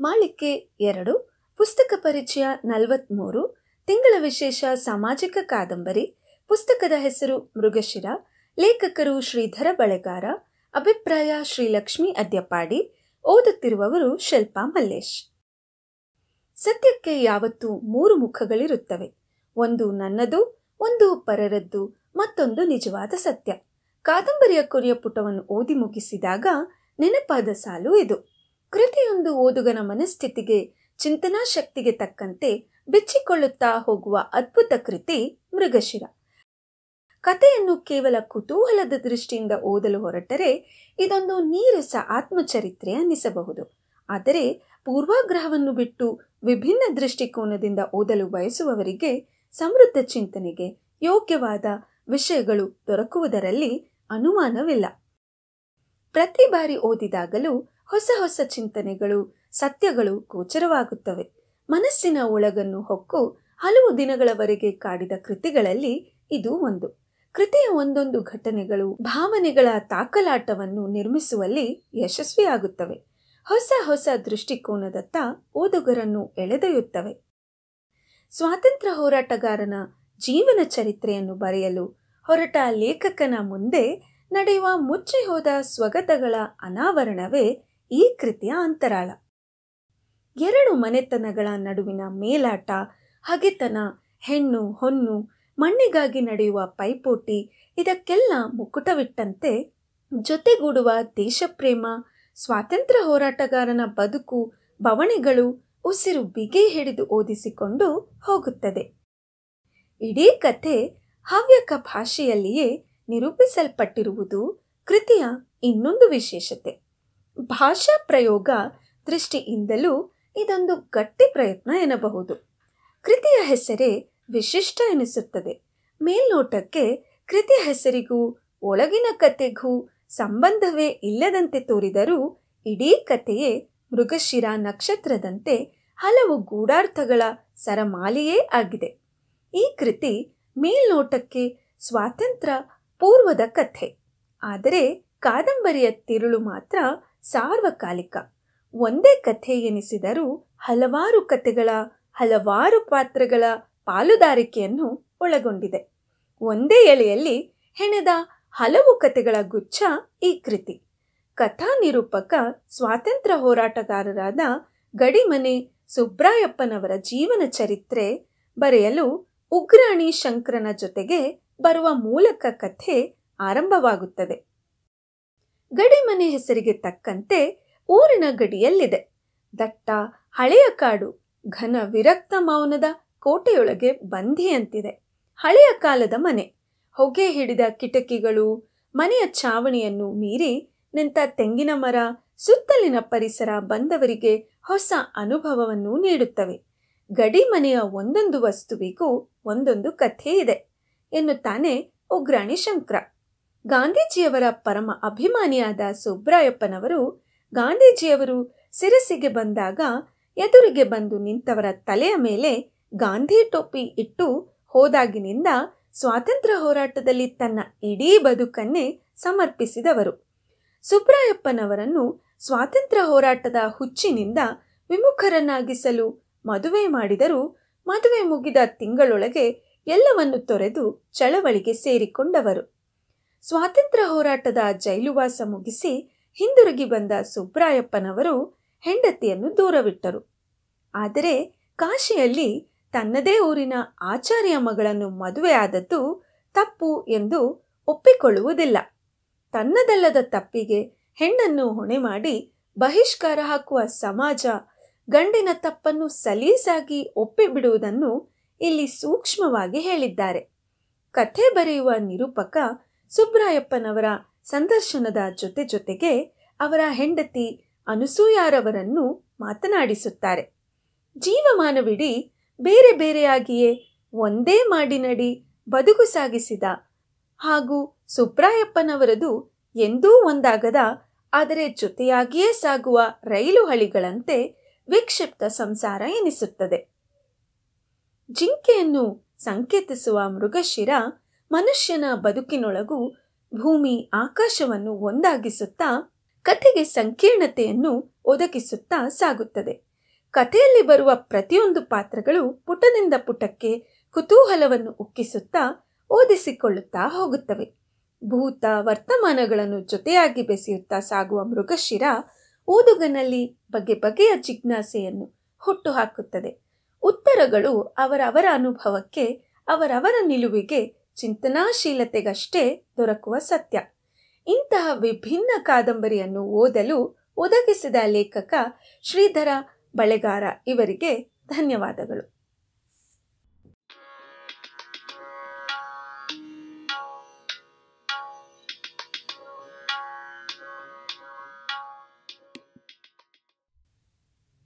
ಮಾಳಿಕೆ ಎರಡು, ಪುಸ್ತಕ ಪರಿಚಯ ನಲವತ್ಮೂರು, ತಿಂಗಳ ವಿಶೇಷ ಸಾಮಾಜಿಕ ಕಾದಂಬರಿ, ಪುಸ್ತಕದ ಹೆಸರು ಮೃಗಶಿರ, ಲೇಖಕರು ಶ್ರೀಧರ ಬಳೆಗಾರ, ಅಭಿಪ್ರಾಯ ಶ್ರೀಲಕ್ಷ್ಮಿ ಅದ್ಯಪಾಡಿ, ಓದುತ್ತಿರುವವರು ಶಿಲ್ಪಾ ಮಲ್ಲೇಶ್. ಸತ್ಯಕ್ಕೆ ಯಾವತ್ತೂ ಮೂರು ಮುಖಗಳಿರುತ್ತವೆ, ಒಂದು ನನ್ನದು, ಒಂದು ಪರರದ್ದು, ಮತ್ತೊಂದು ನಿಜವಾದ ಸತ್ಯ. ಕಾದಂಬರಿಯ ಕೊನೆಯ ಪುಟವನ್ನು ಓದಿ ಮುಗಿಸಿದಾಗ ನೆನಪಾದ ಸಾಲು ಇದು. ಕೃತಿಯೊಂದು ಓದುಗನ ಮನಸ್ಥಿತಿಗೆ, ಚಿಂತನಾ ಶಕ್ತಿಗೆ ತಕ್ಕಂತೆ ಬಿಚ್ಚಿಕೊಳ್ಳುತ್ತಾ ಹೋಗುವ ಅದ್ಭುತ ಕೃತಿ ಮೃಗಶಿರ. ಕಥೆಯನ್ನು ಕೇವಲ ಕುತೂಹಲದ ದೃಷ್ಟಿಯಿಂದ ಓದಲು ಹೊರಟರೆ ಇದೊಂದು ನೀರಸ ಆತ್ಮಚರಿತ್ರೆ ಅನ್ನಿಸಬಹುದು. ಆದರೆ ಪೂರ್ವಾಗ್ರಹವನ್ನು ಬಿಟ್ಟು ವಿಭಿನ್ನ ದೃಷ್ಟಿಕೋನದಿಂದ ಓದಲು ಬಯಸುವವರಿಗೆ ಸಮೃದ್ಧ ಚಿಂತನೆಗೆ ಯೋಗ್ಯವಾದ ವಿಷಯಗಳು ದೊರಕುವುದರಲ್ಲಿ ಅನುಮಾನವಿಲ್ಲ. ಪ್ರತಿ ಬಾರಿ ಓದಿದಾಗಲೂ ಹೊಸ ಹೊಸ ಚಿಂತನೆಗಳು, ಸತ್ಯಗಳು ಗೋಚರವಾಗುತ್ತವೆ. ಮನಸ್ಸಿನ ಒಳಗನ್ನು ಹೊಕ್ಕು ಹಲವು ದಿನಗಳವರೆಗೆ ಕಾಡಿದ ಕೃತಿಗಳಲ್ಲಿ ಇದು ಒಂದು. ಕೃತಿಯ ಒಂದೊಂದು ಘಟನೆಗಳು ಭಾವನೆಗಳ ತಾಕಲಾಟವನ್ನು ನಿರ್ಮಿಸುವಲ್ಲಿ ಯಶಸ್ವಿಯಾಗುತ್ತವೆ. ಹೊಸ ಹೊಸ ದೃಷ್ಟಿಕೋನದತ್ತ ಓದುಗರನ್ನು ಎಳೆದೊಯ್ಯುತ್ತವೆ. ಸ್ವಾತಂತ್ರ್ಯ ಹೋರಾಟಗಾರನ ಜೀವನ ಚರಿತ್ರೆಯನ್ನು ಬರೆಯಲು ಹೊರಟ ಲೇಖಕನ ಮುಂದೆ ನಡೆಯುವ ಮುಚ್ಚಿ ಹೋದ ಸ್ವಗತಗಳ ಅನಾವರಣವೇ ಈ ಕೃತಿಯ ಅಂತರಾಳ. ಎರಡು ಮನೆತನಗಳ ನಡುವಿನ ಮೇಲಾಟ, ಹಗೆತನ, ಹೆಣ್ಣು, ಹೊನ್ನು, ಮಣ್ಣಿಗಾಗಿ ನಡೆಯುವ ಪೈಪೋಟಿ, ಇದಕ್ಕೆಲ್ಲ ಮುಕುಟವಿಟ್ಟಂತೆ ಜೊತೆಗೂಡುವ ದೇಶಪ್ರೇಮ, ಸ್ವಾತಂತ್ರ್ಯ ಹೋರಾಟಗಾರನ ಬದುಕು, ಬವಣೆಗಳು, ಉಸಿರು ಬಿಗಿ ಹಿಡಿದು ಓದಿಸಿಕೊಂಡು ಹೋಗುತ್ತದೆ. ಇಡೀ ಕಥೆ ಹವ್ಯಕ ಭಾಷೆಯಲ್ಲಿಯೇ ನಿರೂಪಿಸಲ್ಪಟ್ಟಿರುವುದು ಕೃತಿಯ ಇನ್ನೊಂದು ವಿಶೇಷತೆ. ಭಾಷಾ ಪ್ರಯೋಗ ದೃಷ್ಟಿಯಿಂದಲೂ ಇದೊಂದು ಗಟ್ಟಿ ಪ್ರಯತ್ನ ಎನ್ನಬಹುದು. ಕೃತಿಯ ಹೆಸರೇ ವಿಶಿಷ್ಟ ಎನಿಸುತ್ತದೆ. ಮೇಲ್ನೋಟಕ್ಕೆ ಕೃತಿಯ ಹೆಸರಿಗೂ ಒಳಗಿನ ಕಥೆಗೂ ಸಂಬಂಧವೇ ಇಲ್ಲದಂತೆ ತೋರಿದರೂ ಇಡೀ ಕಥೆಯೇ ಮೃಗಶಿರ ನಕ್ಷತ್ರದಂತೆ ಹಲವು ಗೂಢಾರ್ಥಗಳ ಸರಮಾಲೆಯೇ ಆಗಿದೆ. ಈ ಕೃತಿ ಮೇಲ್ನೋಟಕ್ಕೆ ಸ್ವಾತಂತ್ರ್ಯ ಪೂರ್ವದ ಕಥೆ. ಆದರೆ ಕಾದಂಬರಿಯ ತಿರುಳು ಮಾತ್ರ ಸಾರ್ವಕಾಲಿಕ. ಒಂದೇ ಕಥೆ ಎನಿಸಿದರೂ ಹಲವಾರು ಕಥೆಗಳ, ಹಲವಾರು ಪಾತ್ರಗಳ ಪಾಲುದಾರಿಕೆಯನ್ನು ಒಳಗೊಂಡಿದೆ. ಒಂದೇ ಎಳೆಯಲ್ಲಿ ಹೆಣೆದ ಹಲವು ಕಥೆಗಳ ಗುಚ್ಛ ಈ ಕೃತಿ. ಕಥಾ ನಿರೂಪಕ, ಸ್ವಾತಂತ್ರ್ಯ ಹೋರಾಟಗಾರರಾದ ಗಡಿಮನೆ ಸುಬ್ರಾಯಪ್ಪನವರ ಜೀವನ ಚರಿತ್ರೆ ಬರೆಯಲು ಉಗ್ರಾಣಿ ಶಂಕರನ ಜೊತೆಗೆ ಬರುವ ಮೂಲಕ ಕಥೆ ಆರಂಭವಾಗುತ್ತದೆ. ಗಡಿಮನೆ ಹೆಸರಿಗೆ ತಕ್ಕಂತೆ ಊರಿನ ಗಡಿಯಲ್ಲಿದೆ. ದಟ್ಟ ಹಳೆಯ ಕಾಡು ಘನ ವಿರಕ್ತ ಮೌನದ ಕೋಟೆಯೊಳಗೆ ಬಂಧಿಯಂತಿದೆ. ಹಳೆಯ ಕಾಲದ ಮನೆ. ಹೊಗೆ ಹಿಡಿದ ಕಿಟಕಿಗಳು, ಮನೆಯ ಚಾವಣಿಯನ್ನು ಮೀರಿ ನಿಂತ ತೆಂಗಿನ ಮರ, ಸುತ್ತಲಿನ ಪರಿಸರ ಬಂದವರಿಗೆ ಹೊಸ ಅನುಭವವನ್ನು ನೀಡುತ್ತವೆ. ಗಡಿ ಮನೆಯ ಒಂದೊಂದು ವಸ್ತುವಿಗೂ ಒಂದೊಂದು ಕಥೆ ಇದೆ ಎನ್ನುತ್ತಾನೆ ಉಗ್ರಾಣಿ ಶಂಕರ. ಗಾಂಧೀಜಿಯವರ ಪರಮ ಅಭಿಮಾನಿಯಾದ ಸುಬ್ರಾಯಪ್ಪನವರು ಗಾಂಧೀಜಿಯವರು ಸಿರಸಿಗೆ ಬಂದಾಗ ಎದುರಿಗೆ ಬಂದು ನಿಂತವರ ತಲೆಯ ಮೇಲೆ ಗಾಂಧಿ ಟೋಪಿ ಇಟ್ಟು ಹೋದಾಗಿನಿಂದ ಸ್ವಾತಂತ್ರ್ಯ ಹೋರಾಟದಲ್ಲಿ ತನ್ನ ಇಡೀ ಬದುಕನ್ನೇ ಸಮರ್ಪಿಸಿದವರು. ಸುಬ್ರಾಯಪ್ಪನವರನ್ನು ಸ್ವಾತಂತ್ರ್ಯ ಹೋರಾಟದ ಹುಚ್ಚಿನಿಂದ ವಿಮುಖರನ್ನಾಗಿಸಲು ಮದುವೆ ಮಾಡಿದರೂ ಮದುವೆ ಮುಗಿದ ತಿಂಗಳೊಳಗೆ ಎಲ್ಲವನ್ನು ತೊರೆದು ಚಳವಳಿಗೆ ಸೇರಿಕೊಂಡವರು. ಸ್ವಾತಂತ್ರ್ಯ ಹೋರಾಟದ ಜೈಲುವಾಸ ಮುಗಿಸಿ ಹಿಂದಿರುಗಿ ಬಂದ ಸುಬ್ರಾಯಪ್ಪನವರು ಹೆಂಡತಿಯನ್ನು ದೂರವಿಟ್ಟರು. ಆದರೆ ಕಾಶಿಯಲ್ಲಿ ತನ್ನದೇ ಊರಿನ ಆಚಾರ್ಯ ಮಗಳನ್ನು ಮದುವೆಯಾದದ್ದು ತಪ್ಪು ಎಂದು ಒಪ್ಪಿಕೊಳ್ಳುವುದಿಲ್ಲ. ತನ್ನದಲ್ಲದ ತಪ್ಪಿಗೆ ಹೆಣ್ಣನ್ನು ಹೊಣೆ ಮಾಡಿ ಬಹಿಷ್ಕಾರ ಹಾಕುವ ಸಮಾಜ ಗಂಡಿನ ತಪ್ಪನ್ನು ಸಲೀಸಾಗಿ ಒಪ್ಪಿಬಿಡುವುದನ್ನು ಇಲ್ಲಿ ಸೂಕ್ಷ್ಮವಾಗಿ ಹೇಳಿದ್ದಾರೆ. ಕಥೆ ಬರೆಯುವ ನಿರೂಪಕ ಸುಬ್ರಾಯಪ್ಪನವರ ಸಂದರ್ಶನದ ಜೊತೆ ಜೊತೆಗೆ ಅವರ ಹೆಂಡತಿ ಅನುಸೂಯಾರವರನ್ನು ಮಾತನಾಡಿಸುತ್ತಾರೆ. ಜೀವಮಾನವಿಡೀ ಬೇರೆ ಬೇರೆಯಾಗಿಯೇ ಒಂದೇ ಮಾಡಿನಡಿ ಬದುಕು ಸಾಗಿಸಿದ ಹಾಗೂ ಸುಬ್ರಾಯಪ್ಪನವರದು ಎಂದೂ ಒಂದಾಗದ ಆದರೆ ಜೊತೆಯಾಗಿಯೇ ಸಾಗುವ ರೈಲು ಹಳಿಗಳಂತೆ ವಿಕ್ಷಿಪ್ತ ಸಂಸಾರ ಎನಿಸುತ್ತದೆ. ಜಿಂಕೆಯನ್ನು ಸಂಕೇತಿಸುವ ಮೃಗಶಿರ ಮನುಷ್ಯನ ಬದುಕಿನೊಳಗೂ ಭೂಮಿ ಆಕಾಶವನ್ನು ಒಂದಾಗಿಸುತ್ತಾ, ಕಥೆಗೆ ಸಂಕೀರ್ಣತೆಯನ್ನು ಒದಗಿಸುತ್ತಾ ಸಾಗುತ್ತದೆ. ಕಥೆಯಲ್ಲಿ ಬರುವ ಪ್ರತಿಯೊಂದು ಪಾತ್ರಗಳು ಪುಟದಿಂದ ಪುಟಕ್ಕೆ ಕುತೂಹಲವನ್ನು ಉಕ್ಕಿಸುತ್ತಾ, ಓದಿಸಿಕೊಳ್ಳುತ್ತಾ ಹೋಗುತ್ತವೆ. ಭೂತ ವರ್ತಮಾನಗಳನ್ನು ಜೊತೆಯಾಗಿ ಬೆಸೆಯುತ್ತಾ ಸಾಗುವ ಮೃಗಶಿರ ಓದುಗನಲ್ಲಿ ಬಗೆ ಬಗೆಯ ಜಿಜ್ಞಾಸೆಯನ್ನು ಹುಟ್ಟುಹಾಕುತ್ತದೆ ಉತ್ತರಗಳು ಅವರವರ ಅನುಭವಕ್ಕೆ, ಅವರವರ ನಿಲುವಿಗೆ ಚಿಂತನಾಶೀಲತೆಗಷ್ಟೇ ದೊರಕುವ ಸತ್ಯ. ಇಂತಹ ವಿಭಿನ್ನ ಕಾದಂಬರಿಯನ್ನು ಓದಲು ಒದಗಿಸಿದ ಲೇಖಕ ಶ್ರೀಧರ ಬಳೆಗಾರ ಇವರಿಗೆ ಧನ್ಯವಾದಗಳು.